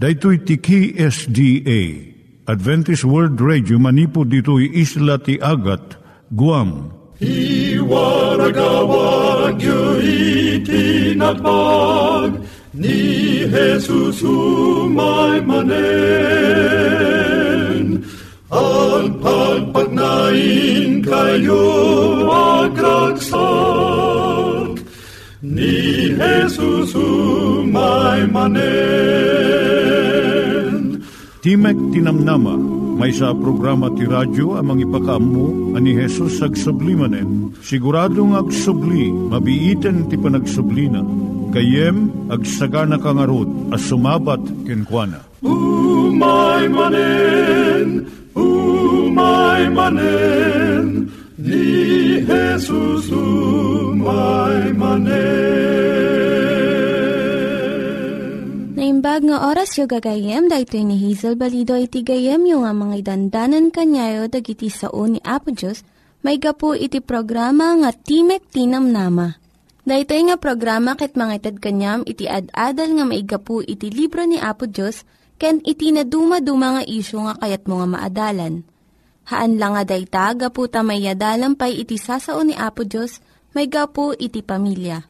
Daitui tiki SDA Adventist World Radio manipud ditui isla ti Agat Guam. I waragawag itinatpag ni Jesus umay manen. Ang pagpagnain kayo agkansak ni Jesus umay manen. Timek Tinamnama, may sa programa ti radyo amang ipakaammo ani Hesus ag sublimanen. Siguradong ag subli, mabiiten ti panagsublina. Kayem ag sagana kangarot as sumabat kenkwana. Umay manen, umay manen, ni Jesus umay manen. Naimbag nga oras yung gagayem, dahil ni Hazel Balido iti gayem yung nga mga dandanan kanyayo dagiti sao ni Apo Diyos, may gapu iti programa nga Timek Tinam Nama. Dahil nga programa ket mga itad kanyam iti ad-adal nga may gapu iti libro ni Apo Diyos, ken iti na dumaduma nga isyo nga kayat mo nga maadalan. Haan lang nga dayta, gapu tamay pay iti sasao ni Apo Diyos, may gapu iti pamilya.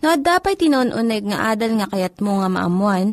No, dapat tinon-uneg nga adal nga kayat mo nga maamuan,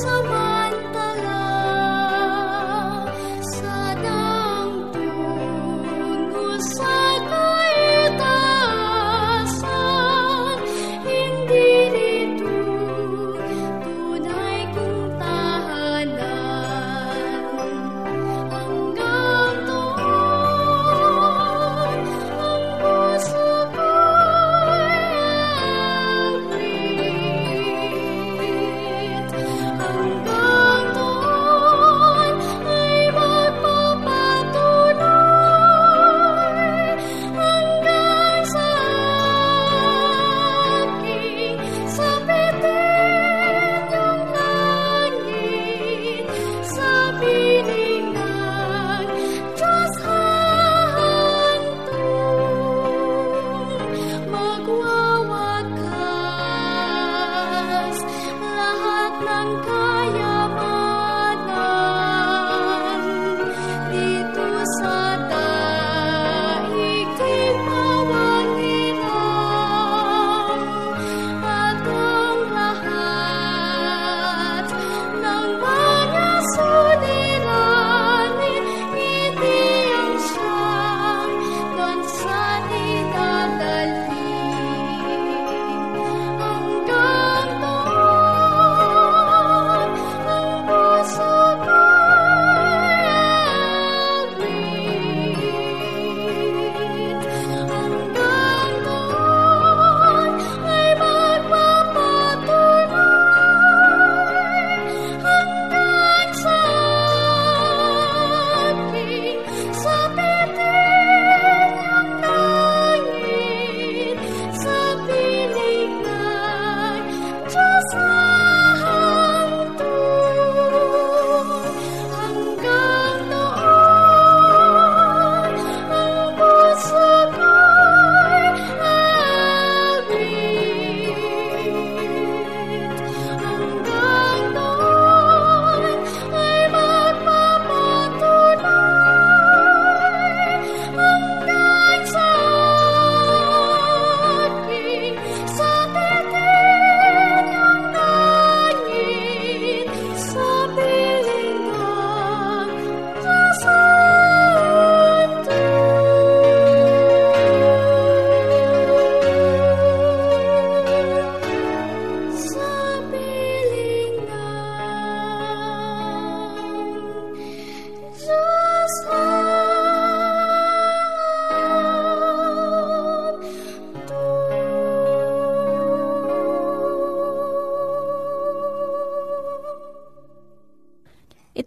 someone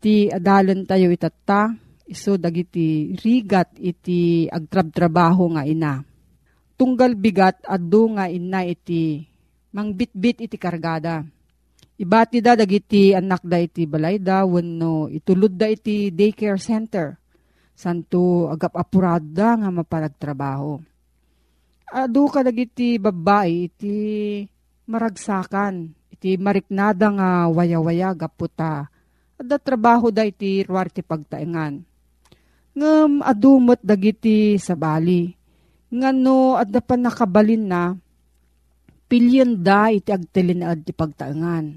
Ti adalan tayo itata, iso dagiti rigat iti agtrab-trabaho nga ina. Tunggal bigat addo nga ina iti mangbitbit iti kargada. Ibati da dagiti anak da iti balay da wenno itulod da iti daycare center. Santo agap apurada nga mapalagtrabaho. Adu ka dagiti babae iti maragsakan. Iti mariknada nga waya-waya gaputa Adda trabaho da iti ruwar ti pagtaengan. Ngam adumot dagiti sa bali. Ngano adda pa nakabalin na pilyan da iti agtilinaad ti pagtaengan.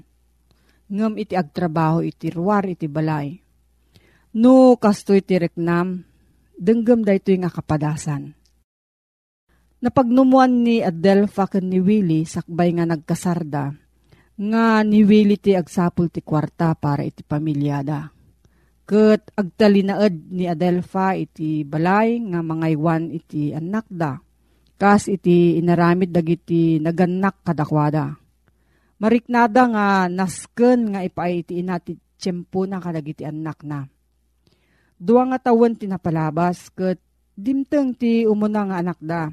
Ngam iti agtrabaho iti ruwar iti balay. No kasto iti reknam, denggam da ito nga kapadasan. Napagnumuan ni Adelpha ken ni Willie sakbay nga nagkasarda nga niwili ti agsapul ti kwarta para iti pamilyada. Kat agtalinaad ni Adelpha iti balay nga mangaywan iti anak da. Kas iti inaramid dagiti naganak kadakwada. Mariknada nga nasken nga ipaay iti ina ti tiyempo na kadagiti anak na. Dua nga tawen tinapalabas kat dimteng ti umuna nga anak da.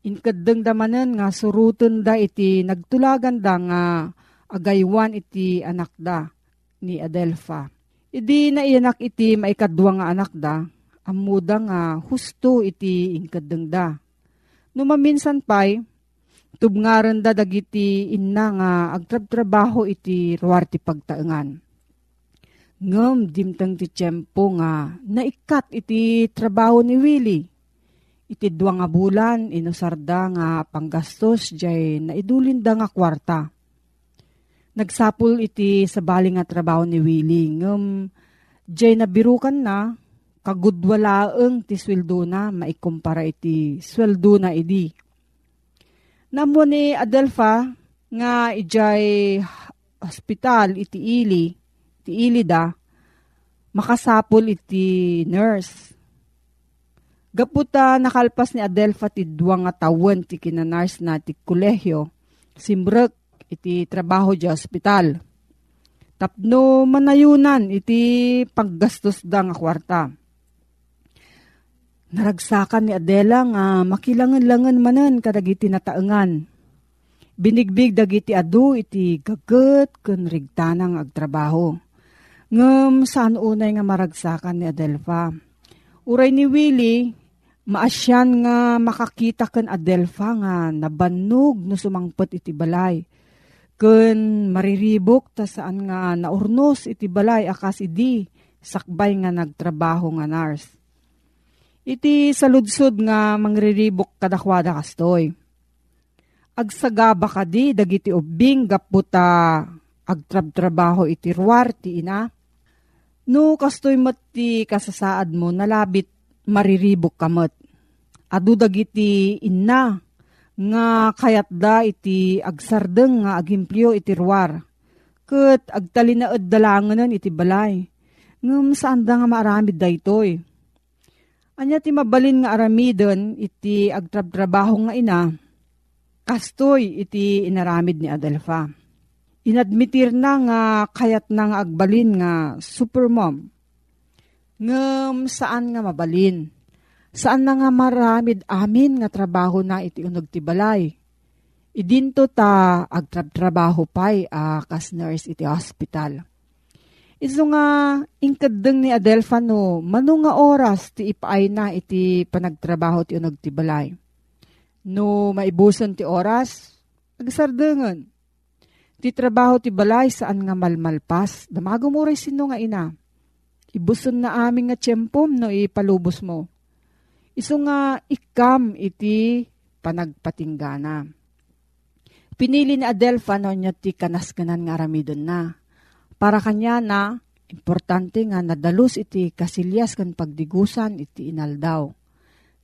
Inkadeng damanen nga suruten da iti nagtulagan da nga agaywan iti anak da ni Adelpha. Idi na iyanak iti maikadwa nga anak da, amuda nga husto iti inkadeng da. Numaminsan pa'y, tubngaran da dagiti inna nga agtrab-trabaho iti ruwar ti pagtaengan. Ngam dimtang ti tiyempo nga naikat iti trabaho ni Willie. Iti dua nga bulan inusarda nga panggastos jay naidulin da nga kwarta nagsapul iti sa bali nga trabaho ni Willie. Ngam, jay nabirukan na, kagudwalaeng ti sweldo na, maikumpara iti sweldo na idi. Namo ni Adelpha, nga ijay hospital iti ili, iti ili da, makasapul iti nurse. Gaputa nakalpas ni Adelpha ti duwa nga tawen ti kinanars na ti kolehyo. Simbrek iti trabaho di hospital. Tapno manayunan iti paggastos da nga kwarta. Naragsakan ni Adela nga makilangan-langan manen kadagiti nataengan. Binigbig dagiti adu iti gaget ken rigtanang agtrabaho. Ngem saan unay nga maragsakan ni Adelfa. Uray ni Willie, maasyan nga makakita ken Adelfa nga nabannog no sumangpet iti balay Kun mariribok ta saan nga naurnos iti balay akas idi sakbay nga nagtrabaho nga nars. Iti saludsod nga mangriribok kadakwada kastoy. Agsagaba ka di dagiti ubing gaputa agtrab-trabaho iti ruwar ti ina. No kastoy mati kasasaad mo nalabit mariribok kamat. Adu dagiti inna nga kayat da iti agsardeng nga agimplyo iti ruwar. Kat agtalinaad dalanganan iti balay. Ngam saan da nga maaramid da itoy. Anya ti mabalin nga aramidon iti agtrab-trabaho nga ina. Kastoy iti inaramid ni Adelfa. Inadmitir na nga kayat na nga agbalin nga supermom. Ngam saan nga mabalin Saan na nga maramid amin nga trabaho na iti unog ti balay. Idinto ta agtrab-trabaho pay uh, kas nurse iti hospital. Iso nga inkadeng ni Adelfa no, mano nga oras ti ipaay na iti panagtrabaho ti unog ti balay. No maibuson ti oras, agsardengan. Ti trabaho ti balay saan nga malmalpas, damago mo sino nga ina. Ibuson na aming nga tiyempom no ipalubos mo Iso nga ikam iti panagpatinggana. Pinili ni Adelfa no niya ti kanaskanan nga aramidon na. Para kanya na Importante nga nadalos iti kasilyas kan pagdigusan iti inaldaw.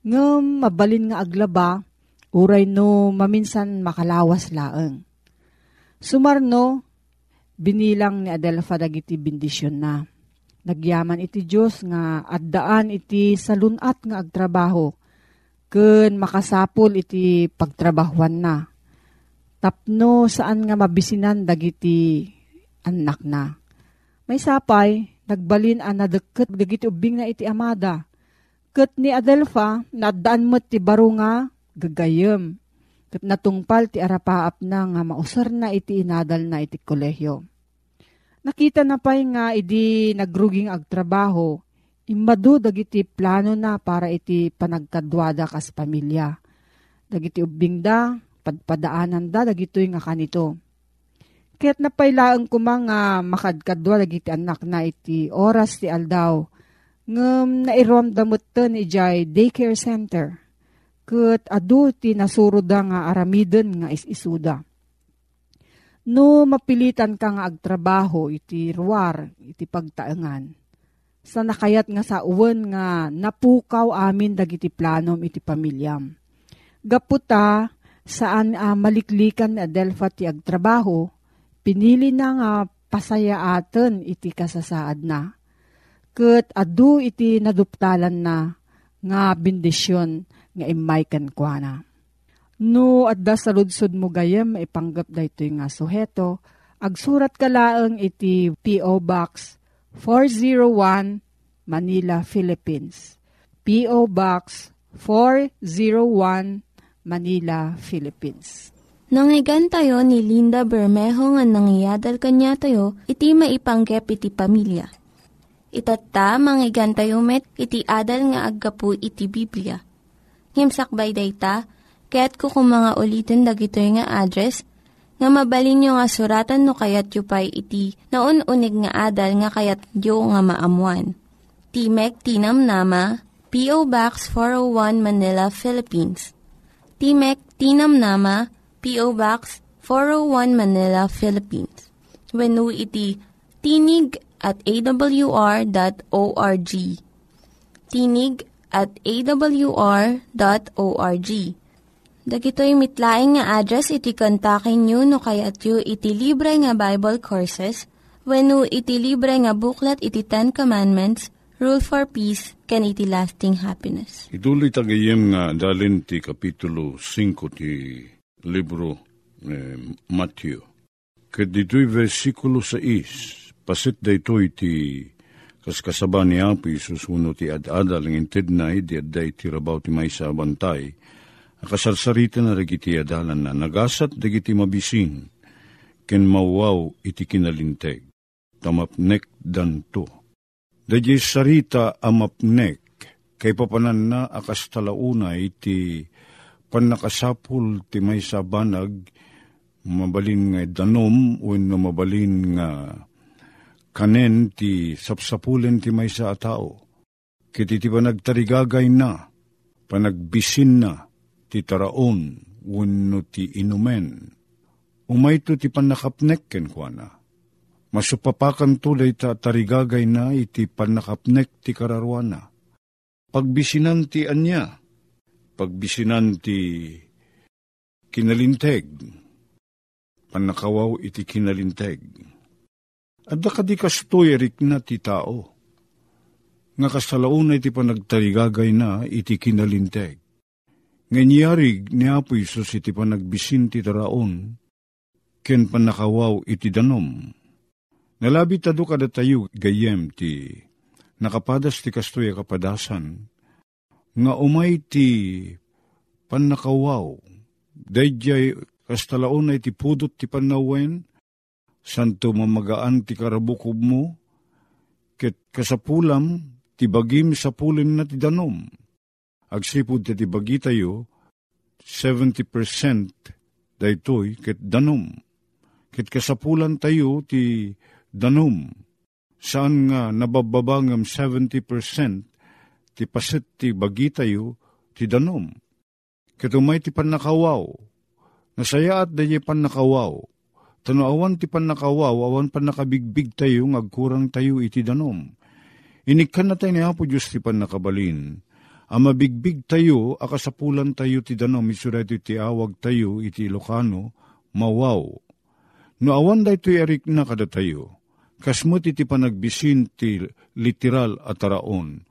Ngem mabalin nga aglaba, uray no maminsan makalawas laeng. Sumarno, binilang ni Adelfa dagiti bendisyon na. Nagyaman iti Diyos nga addaan iti salunat nga agtrabaho, ken makasapol iti pagtrabahuan na. Tapno saan nga mabisinan dagiti anak na may sapay, nagbalin ang nadeket dagiti ubing na iti amada. Kat ni Adelfa, nadaan mo ti baro nga gagayem. Kat natungpal ti arapaap na nga mausar na iti inadal na iti kolehyo. Nakita na pa'y nga idi nagruging agtrabaho, imado dagiti plano na para iti panagkadwada kas pamilya. Dagiti ubing da, padpadaanan da, dagitoy nga kanito Kaya't napailaan ko mga makadkadwa iti anak na iti oras ti aldaw. Ngam nairom damot ni ijay daycare center. Kat adu ti nasuruda nga aramiden nga isisuda. No mapilitan ka nga agtrabaho iti ruwar iti pagtaengan. Sa nakayat nga sa uwan nga napukaw amin dagiti planom iti pamilyam. Gaputa saan uh, maliklikan ni Adelfa ti agtrabaho, pinili na nga pasaya aten iti kasasaad na. Kat adu iti naduptalan na nga bindisyon nga imay kwa na. No, at da sa ludsod mo gayem, ipanggap da ito nga suheto. Agsurat ka laang iti P.O. Box 401 Manila, Philippines. P.O. Box 401 Manila, Philippines. Nangyigan tayo ni Linda Bermejo nga nangyadal kanya tayo, iti maipanggep iti pamilya. Itatta, manggigan tayo met, iti adal nga aggapu iti Biblia. Ngimsakbay day ta, kaya't kukum mga ulitin dagito nga address, nga mabalin nyo nga suratan no kayat yu pa'y iti na unig nga adal nga kayat yu nga maamuan. Timek Tinam Nama, P.O. Box 401 Manila, Philippines. Timek Tinam Nama, P.O. Box 401 Manila, Philippines. When iti tinig at awr.org. Tinig at awr.org. Dagitoy mitlaing nga address iti kontakin nyo no kayat yu iti libre nga Bible Courses when iti libre nga buklat iti Ten Commandments, Rule for Peace, can iti lasting happiness. Ituloy tagayem nga dalin ti Kapitulo 5 ti libro eh, Matthew. Kat versikulo 6, pasit da ito iti kaskasaba ni Apo Isus uno ti ad-adal ng inted na di adda iti rabaw ti may sa bantay, akasarsarita na regiti adalan na nagasat dagiti mabisin, ken mawaw iti kinalinteg, tamapnek danto. Dagiti sarita amapnek, kay papanan na akas talauna iti panakasapul ti may sabanag mabalin nga danom o mabalin nga kanen ti sapsapulen ti may sa atao. Kiti ti panagtarigagay na, panagbisin na, ti taraon, wano ti inumen. Umay to ti panakapnek kenkwana. Masupapakan tulay ta tarigagay na iti panakapnek ti kararwana. Pagbisinan ti anya, pagbisinan ti kinalinteg, panakawaw iti kinalinteg. At kadi kastoy erik na ti tao, nga kasalauna iti panagtarigagay na iti kinalinteg. Nganyarig ni Apo Isus iti panagbisin ti taraon, ken panakawaw iti danom. Nalabi tado kada tayo gayem ti nakapadas ti kastoy kapadasan, nga umay ti panakawaw, dayjay kastalaon na iti pudot ti panawen, santo mamagaan ti karabukob mo, ket kasapulam ti bagim sa pulin na ti danom. Agsipod ti bagi tayo, 70% daytoy ket danom. Ket kasapulan tayo ti danom. Saan nga nabababangam 70% ti paset ti bagi tayo, ti danom. Katumay ti panakawaw, nasaya at da panakawaw, Tano awan ti pan nakawaw, awan pan nakabigbig tayo, ngagkurang tayo iti danom. Inikan na tayo ni Apo Diyos ti pan nakabalin. Ang mabigbig tayo, akasapulan tayo ti danom, isura iti awag tayo iti Ilocano, mawaw. No awan da ito erik na kada tayo. Kasmut iti panagbisin ti literal at taraon.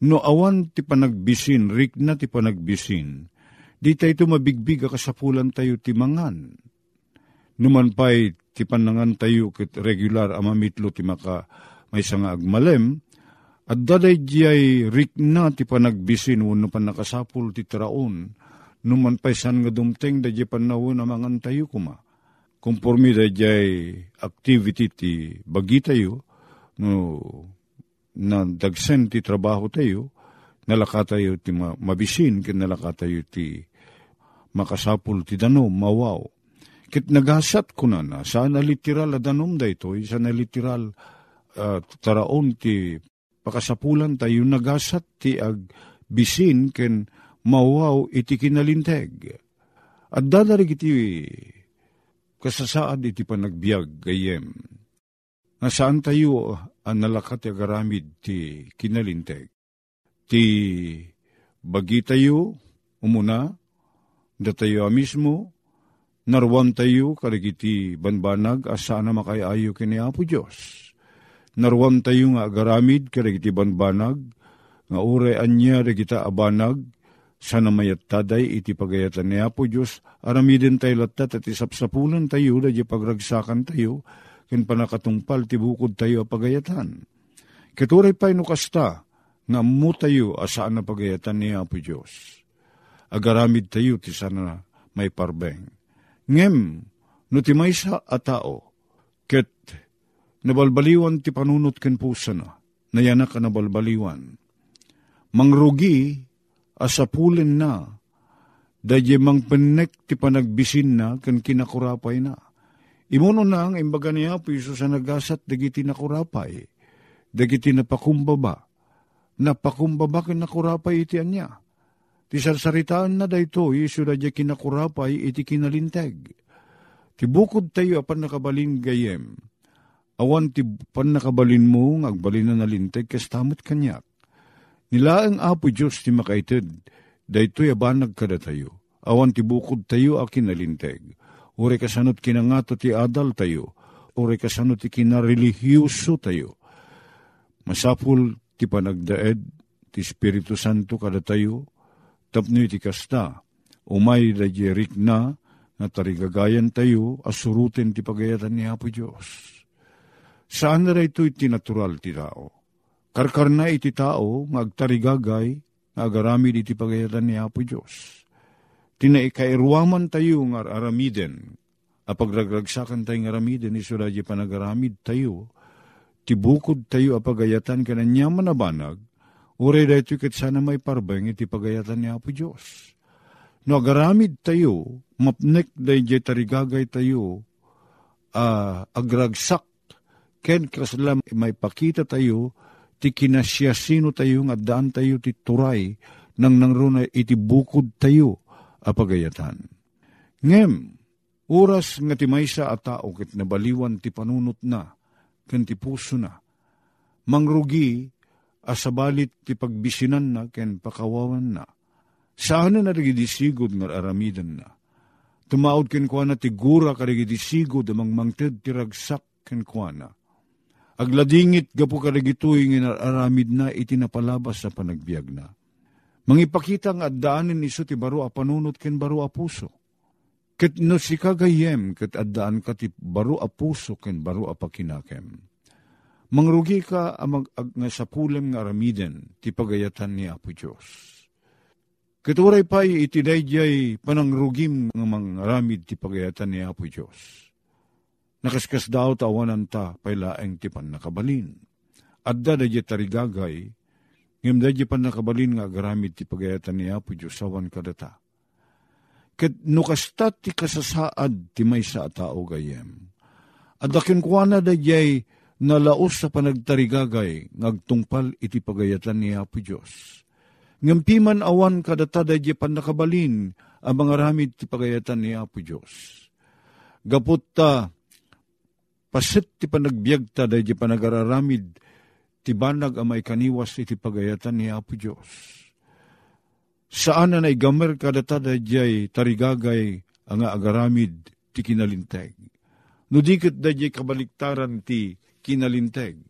No awan ti panagbisin, rik na ti panagbisin. Di tayo mabigbig akasapulan tayo ti mangan numan pa'y ti panangan tayo kit regular amamitlo ti maka may nga agmalem, at daday jay rik na ti panagbisin wano pan nakasapul ti traon, numan pa'y san nga dumteng da panawon amangan tayo kuma. Kumpormi da activity ti bagi tayo, no, na dagsen ti trabaho tayo, nalaka tayo ti mabisin, kin nalaka tayo ti makasapul ti dano, mawaw Kit nagasat ko na na, sana literal adanom da ito, sana literal uh, taraon ti pakasapulan tayo nagasat ti ag bisin ken mawaw iti kinalinteg. At dadarig iti kasasaad iti panagbiag gayem. Nga saan tayo ang nalakat ti agaramid ti kinalinteg. Ti bagi tayo umuna, da tayo mismo, Narwan tayo karigiti banbanag asana makayayo kini Apo Diyos. Narwan tayo nga agaramid karigiti banbanag nga ure anya regita abanag sana mayat taday iti pagayatan ni Apo Diyos aramidin tayo latat at isapsapulan tayo da pagragsakan tayo ken panakatungpal ti bukod tayo pagayatan. Kituray pa inukasta nga mo tayo asaan na pagayatan ni Apo Diyos. Agaramid tayo ti sana may parbeng Ngem, no ti maysa a tao, ket nabalbaliwan ti panunot ken pusa na, nayanak ka nabalbaliwan. Mangrugi, asapulen na, dadye mang penek ti panagbisin na, ken kinakurapay na. Imuno na ang imbaga niya, piso sa nagasat, dagiti nakurapay, dagiti napakumbaba, napakumbaba ken nakurapay iti anya Ti sarsaritaan na dayto, iso da kinakurapay iti kinalinteg. Ti bukod tayo apan nakabalin gayem. Awan ti pan nakabalin mo, agbalin na nalinteg, kastamot kanyak. Nila ang apo Diyos ti makaited, dayto yabanag kada tayo. Awan ti bukod tayo a kinalinteg. Ure kasanot kinangato ti adal tayo. Ure kasanot ti kinarelihiyoso tayo. Masapul ti panagdaed, ti Espiritu Santo kada tayo, tapno iti kasta, umay da na, nga tarigagayan tayo, asurutin ti pagayatan ni Apo Diyos. Saan na ito iti natural ti tao? Karkar na iti tao, nga agtarigagay, nga agaramid iti pagayatan ni Apo Diyos. Tinaikairwaman tayo nga aramiden, a pagragragsakan tayo nga aramiden, isura di panagaramid tayo, tibukod tayo a pagayatan ka na niya manabanag, Ure da ito kat sana may parbeng iti pagayatan ni Apo Diyos. No agaramid tayo, mapnek da iti tarigagay tayo, uh, agragsak, ken kaslam may pakita tayo, ti kinasyasino tayo, nga daan tayo ti turay, nang nangruna iti bukod tayo, apagayatan. Ngem, oras nga ti maysa a tao ket nabaliwan ti panunot na, ken ti puso na, mangrugi asabalit ti pagbisinan na ken pakawawan na. Saan na nagidisigod nga aramidan na. Tumaod ken kwa na ti gura karigidisigod amang mangted ti ragsak ken kwa na. Agladingit gapo karigituy nga aramid na iti napalabas sa panagbiag na. Mangipakita nga addaanin iso ti baro a panunot ken baro a puso. Ket no si kagayem ket addaan ka ti baro a puso ken baro a pakinakem Mangrugi ka amag ag, nga sapulem nga aramiden ti pagayatan ni Apo Diyos. Katuray pa iti dayjay panangrugim nga mangaramid ti pagayatan ni Apo Diyos. Nakaskas daw tawanan ta pailaeng ti pan nakabalin. Adda dayjay tarigagay, ngem dayjay pan nakabalin nga agaramid ti pagayatan ni Apo Diyos sawan kadata. Ket nukastat ti kasasaad ti may sa tao gayem. Adakin kuana dayjay nalaos sa panagtarigagay, ngagtungpal iti pagayatan ni Apo Diyos. Ngampiman awan kadatada di panakabalin, ang mga ramid ti pagayatan ni Apo Diyos. Gapot ta, pasit ti panagbiag ta day di panagararamid ti banag amay kaniwas iti pagayatan ni Apo Diyos. Saan na naigamer kadata day jay tarigagay ang agaramid ti kinalinteg. No dikit day kabaliktaran ti kinalinteg.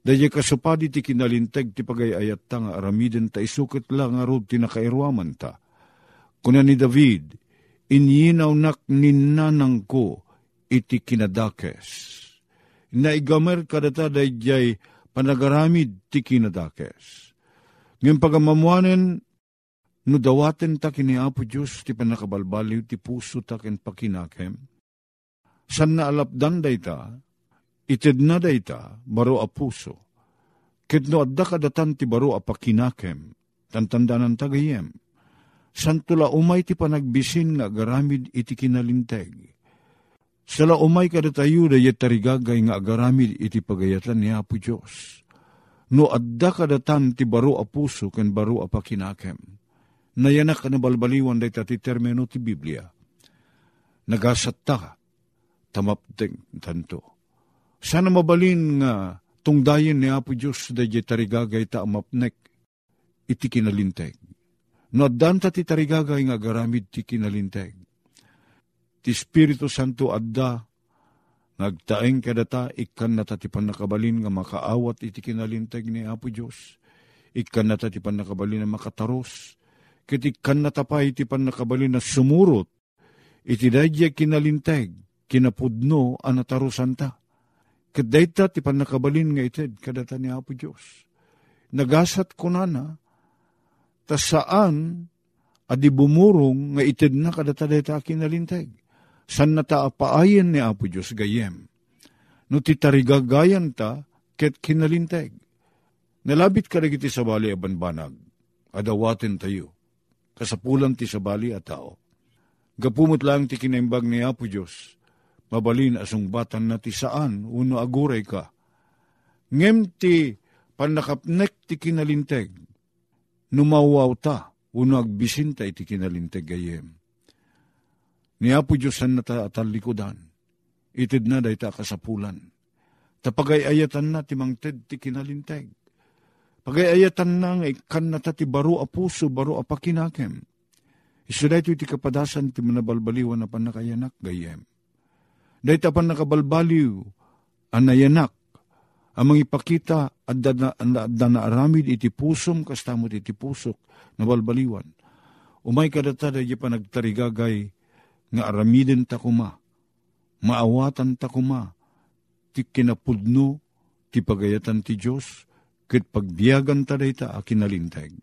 Day kasupadi ti kinalinteg ti pagayayat ta nga aramiden ta isukit lang nga ti nakairwaman ta. Kuna ni David, inyinaw nak ninanang ko iti kinadakes. Naigamer kadata dayjay panagaramid ti kinadakes. Ngayon pagamamuanen, no dawaten ta kini Apo Diyos ti panakabalbaliw ti puso ta ken pakinakem. San na alapdan day ta, ited na day ta, baro a puso. Ket no adda ti baro a pakinakem, tantandanan tagayem. San tula umay ti panagbisin nga garamid iti kinalinteg Sala umay kada tayo da yet tarigagay nga agaramid iti pagayatan ni Apo Diyos. No adda kadatan ti baro a puso ken baro a pakinakem. Nayanak ka na balbaliwan day ti termino ti Biblia. Nagasat ta, tamapteng tanto. Sana mabalin nga tungdayin ni Apo Diyos da yet tarigagay ta amapnek iti kinalinteg. No addan ta ti tarigagay nga agaramid ti kinalinteg ti Espiritu Santo adda, nagtaeng kadata, ikan na tatipan nakabalin nga makaawat iti kinalintag ni Apo Diyos. Ikan na tatipan nakabalin nga makataros. Kit ikan na tapay iti pan nakabalin na sumurot. Iti dadya kinalintag, kinapudno anatarosan ta. Kat dayta ti pan nakabalin nga ited kadata ni Apo Diyos. Nagasat ko na na, ta saan adi bumurong nga ited na kadata dayta kinalintag san nataapaayan ni Apo Diyos gayem. No titarigagayan ta, ket kinalinteg. Nalabit ka iti sa bali abanbanag, adawaten tayo, kasapulan ti sa bali at tao. Gapumot lang ti kinaimbag ni Apo Diyos, mabalin asong batan na ti saan, uno aguray ka. Ngem ti panakapnek ti kinalinteg, numawaw ta, uno agbisinta iti kinalinteg gayem Ni Apo Diyos san na atalikodan. Itid na day ta kasapulan. Tapagayayatan na timang ted ti kinalinteg. Pagayayatan na nga ikan na ta ti baro a puso, baro a pakinakem. Iso da iti kapadasan ti manabalbaliwan na panakayanak gayem. Day ta pan nakabalbaliw, anayanak, amang ipakita at da na aramid iti pusom kastamot iti pusok na balbaliwan. Umay kadata da pa nagtarigagay nga aramiden ta kuma, maawatan ta kuma, ti kinapudno, ti pagayatan ti Diyos, ket pagbiyagan ta dayta a kinalinteg.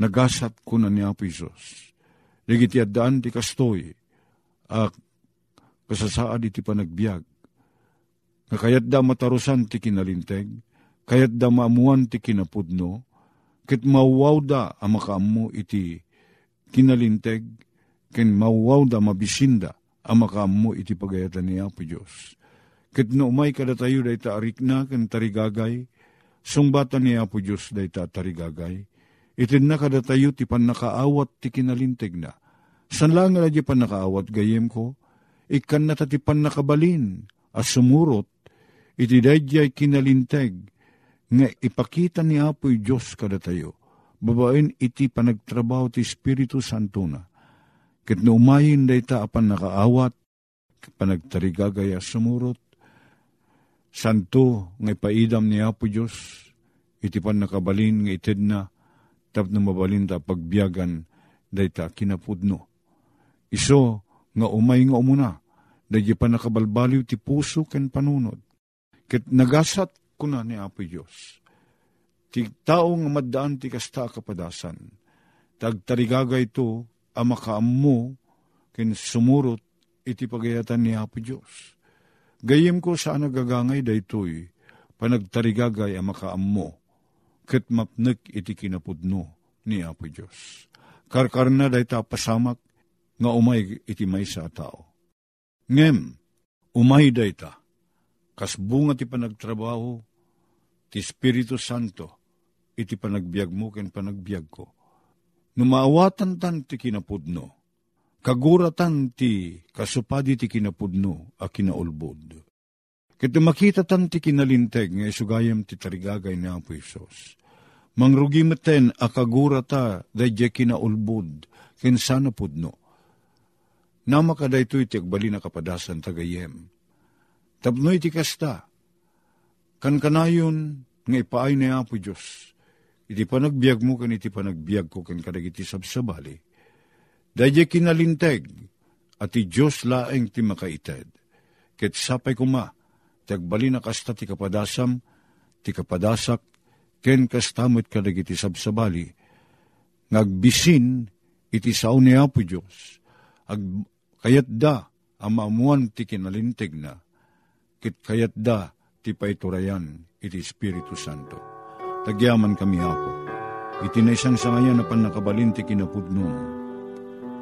Nagasat ko na ni Apo Isos. Nagiti addaan ti kastoy, a kasasaad iti panagbiag. Nga kayat da matarusan ti kinalinteg, kayat da maamuan ti kinapudno, ket mawaw da ang makaamu iti kinalinteg, ken mawaw da mabisinda ang makamu iti pagayatan ni Apo Diyos. Ket no umay kada tayo day ta arik na ken tarigagay, sungbatan ni Apo Diyos day ta tarigagay, itin na kada tayo ti pan nakaawat ti kinalintig na. San lang nga di pan nakaawat gayem ko, ikan na ti pan nakabalin, as sumurot, iti dadyay kinalinteg, nga ipakita ni Apo Diyos kada tayo, babaen iti panagtrabaho ti Espiritu Santo na Ket no umayin day ta apan nakaawat, panagtarigagaya sumurot, santo ngay paidam ni Apo Diyos, iti pan nakabalin nga ited na, tap na mabalin ta pagbiyagan, day ta kinapudno. Iso, nga umay nga umuna, day pa nakabalbaliw ti puso ken panunod. Ket nagasat ko na ni Apo Diyos. Ti tao nga maddaan ti kasta kapadasan, tagtarigagay to, amakaammo ken sumurot iti pagayatan ni Apo Diyos. Gayem ko sa nagagangay daytoy, panagtarigagay amakaammo, ket mapnek iti kinapudno ni Apo Diyos. Karkarna dayta pasamak, nga umay iti may sa tao. Ngem, umay dayta, kas bunga ti panagtrabaho, ti Espiritu Santo, iti panagbiag mo ken panagbiag ko Numaawatan tan ti kinapudno, kaguratan ti kasupadi ti kinapudno a kinaulbod. Kito makita tan ti kinalinteg nga isugayam ti tarigagay ni Apo Isos. Mangrugi meten akagura ta dadya kinaulbud ken sana pudno. Nama kada ito iti agbali na kapadasan tagayem. Tapno iti kasta. Kan kanayon nga ipaay ni Apo Diyos. Iti panagbiag mo kan iti panagbiag ko kan kadagiti sabsabali. Dadya kinalinteg at ti Diyos laeng ti makaited. Ket sapay kuma, tagbali na kasta ti kapadasam, ti kapadasak, ken kastamot kadagiti sabsabali, ngagbisin iti sao ni Apo Diyos, ag kayat da ang maamuan ti kinalinteg na, kit kayat da ti paiturayan iti Espiritu Santo. Tagyaman kami Apo, iti na isang sangayan na panakabalin ti kinapudnong,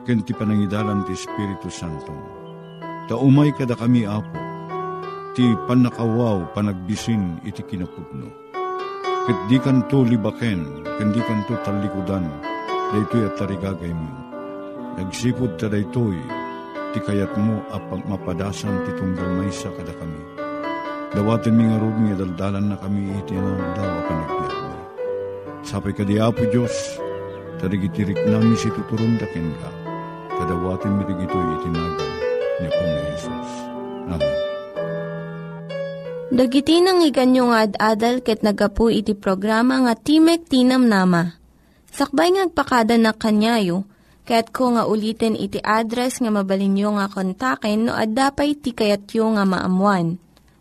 ken ti panangidalan ti Espiritu Santo. Taumay kada kami Apo, ti panakawaw panagbisin iti kinapudno. Ket di kanto libaken, ken di kanto talikudan, daytoy at tarigagay mo. Nagsipod ta daytoy, ti kayat mo apag mapadasan ti tunggal may sa kada kami. Dawatin mi nga rod nga daldalan na kami iti na daw panagbiyak mo. Sapay ka di Apo Diyos, tarigitirik namin si tuturong dakin ka, kadawatin mi rigito'y itinagal ni Pong Jesus. Amen. Dagiti nang iganyo nga ad-adal ket nagapu iti programa nga Timek Tinam Nama. Sakbay ngagpakada na kanyayo, ket ko nga ulitin iti address nga mabalinyo nga kontaken no ad-dapay tikayatyo nga maamuan.